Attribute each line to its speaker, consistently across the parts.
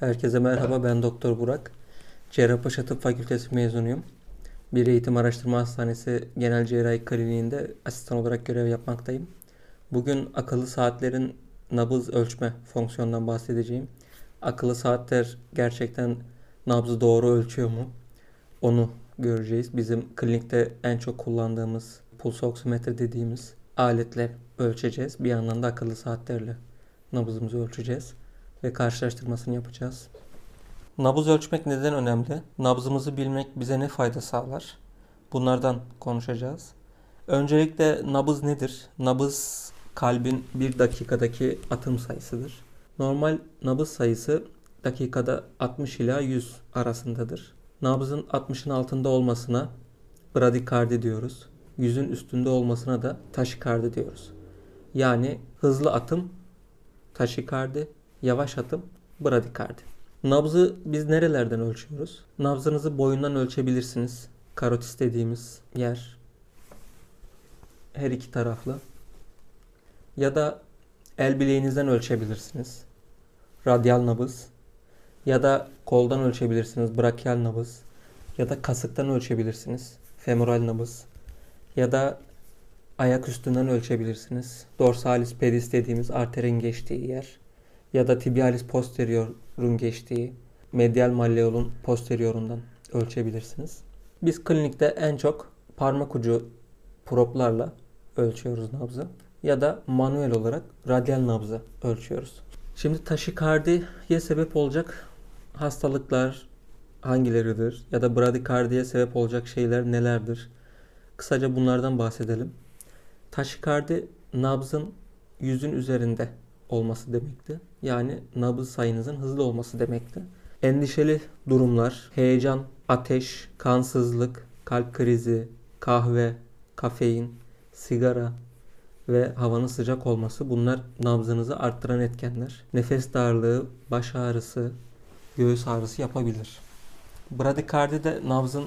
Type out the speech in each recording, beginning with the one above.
Speaker 1: Herkese merhaba ben Doktor Burak. Cerrahpaşa Tıp Fakültesi mezunuyum. Bir eğitim araştırma hastanesi genel cerrahi kliniğinde asistan olarak görev yapmaktayım. Bugün akıllı saatlerin nabız ölçme fonksiyonundan bahsedeceğim. Akıllı saatler gerçekten nabzı doğru ölçüyor mu? Onu göreceğiz. Bizim klinikte en çok kullandığımız puls oksimetre dediğimiz aletle ölçeceğiz. Bir yandan da akıllı saatlerle nabzımızı ölçeceğiz ve karşılaştırmasını yapacağız. Nabız ölçmek neden önemli? Nabzımızı bilmek bize ne fayda sağlar? Bunlardan konuşacağız. Öncelikle nabız nedir? Nabız kalbin bir dakikadaki atım sayısıdır. Normal nabız sayısı dakikada 60 ila 100 arasındadır. Nabzın 60'ın altında olmasına bradikardi diyoruz. 100'ün üstünde olmasına da taşikardi diyoruz. Yani hızlı atım taşikardi, yavaş atım bradikardi. Nabzı biz nerelerden ölçüyoruz? Nabzınızı boyundan ölçebilirsiniz. Karotis dediğimiz yer. Her iki taraflı. Ya da el bileğinizden ölçebilirsiniz. Radyal nabız. Ya da koldan ölçebilirsiniz. Brakyal nabız. Ya da kasıktan ölçebilirsiniz. Femoral nabız. Ya da ayak üstünden ölçebilirsiniz. Dorsalis pedis dediğimiz arterin geçtiği yer ya da tibialis posteriorun geçtiği medial malleolun posteriorundan ölçebilirsiniz. Biz klinikte en çok parmak ucu proplarla ölçüyoruz nabzı ya da manuel olarak radyal nabzı ölçüyoruz. Şimdi taşikardiye sebep olacak hastalıklar hangileridir ya da bradikardiye sebep olacak şeyler nelerdir? Kısaca bunlardan bahsedelim. Taşikardi nabzın yüzün üzerinde olması demekti. Yani nabız sayınızın hızlı olması demekti. Endişeli durumlar, heyecan, ateş, kansızlık, kalp krizi, kahve, kafein, sigara ve havanın sıcak olması bunlar nabzınızı arttıran etkenler. Nefes darlığı, baş ağrısı, göğüs ağrısı yapabilir. Bradikardi de nabzın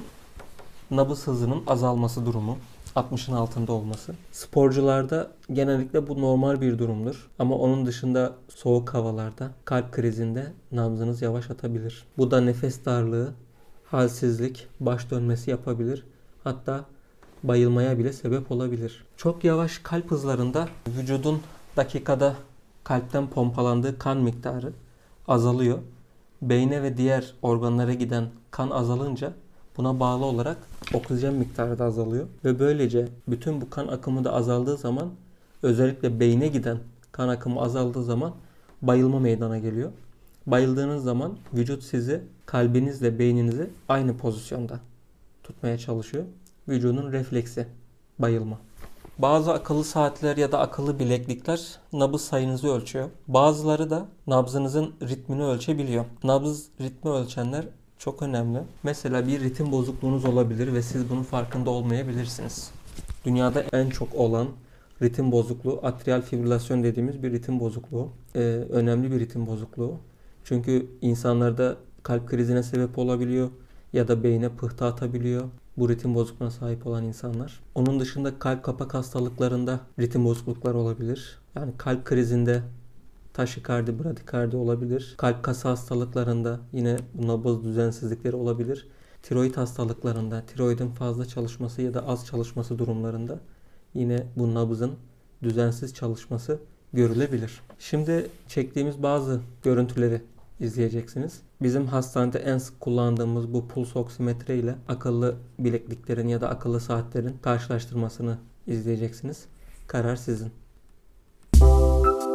Speaker 1: nabız hızının azalması durumu. 60'ın altında olması. Sporcularda genellikle bu normal bir durumdur. Ama onun dışında soğuk havalarda kalp krizinde nabzınız yavaş atabilir. Bu da nefes darlığı, halsizlik, baş dönmesi yapabilir. Hatta bayılmaya bile sebep olabilir. Çok yavaş kalp hızlarında vücudun dakikada kalpten pompalandığı kan miktarı azalıyor. Beyne ve diğer organlara giden kan azalınca Buna bağlı olarak oksijen miktarı da azalıyor ve böylece bütün bu kan akımı da azaldığı zaman özellikle beyne giden kan akımı azaldığı zaman bayılma meydana geliyor. Bayıldığınız zaman vücut sizi kalbinizle beyninizi aynı pozisyonda tutmaya çalışıyor. Vücudun refleksi bayılma. Bazı akıllı saatler ya da akıllı bileklikler nabız sayınızı ölçüyor. Bazıları da nabzınızın ritmini ölçebiliyor. Nabız ritmi ölçenler çok önemli. Mesela bir ritim bozukluğunuz olabilir ve siz bunun farkında olmayabilirsiniz. Dünyada en çok olan ritim bozukluğu atrial fibrilasyon dediğimiz bir ritim bozukluğu. Ee, önemli bir ritim bozukluğu. Çünkü insanlarda kalp krizine sebep olabiliyor ya da beyne pıhtı atabiliyor bu ritim bozukluğuna sahip olan insanlar. Onun dışında kalp kapak hastalıklarında ritim bozukluklar olabilir. Yani kalp krizinde taşikardi, bradikardi olabilir. Kalp kası hastalıklarında yine nabız düzensizlikleri olabilir. Tiroid hastalıklarında, tiroidin fazla çalışması ya da az çalışması durumlarında yine bu nabızın düzensiz çalışması görülebilir. Şimdi çektiğimiz bazı görüntüleri izleyeceksiniz. Bizim hastanede en sık kullandığımız bu puls oksimetre ile akıllı bilekliklerin ya da akıllı saatlerin karşılaştırmasını izleyeceksiniz. Karar sizin.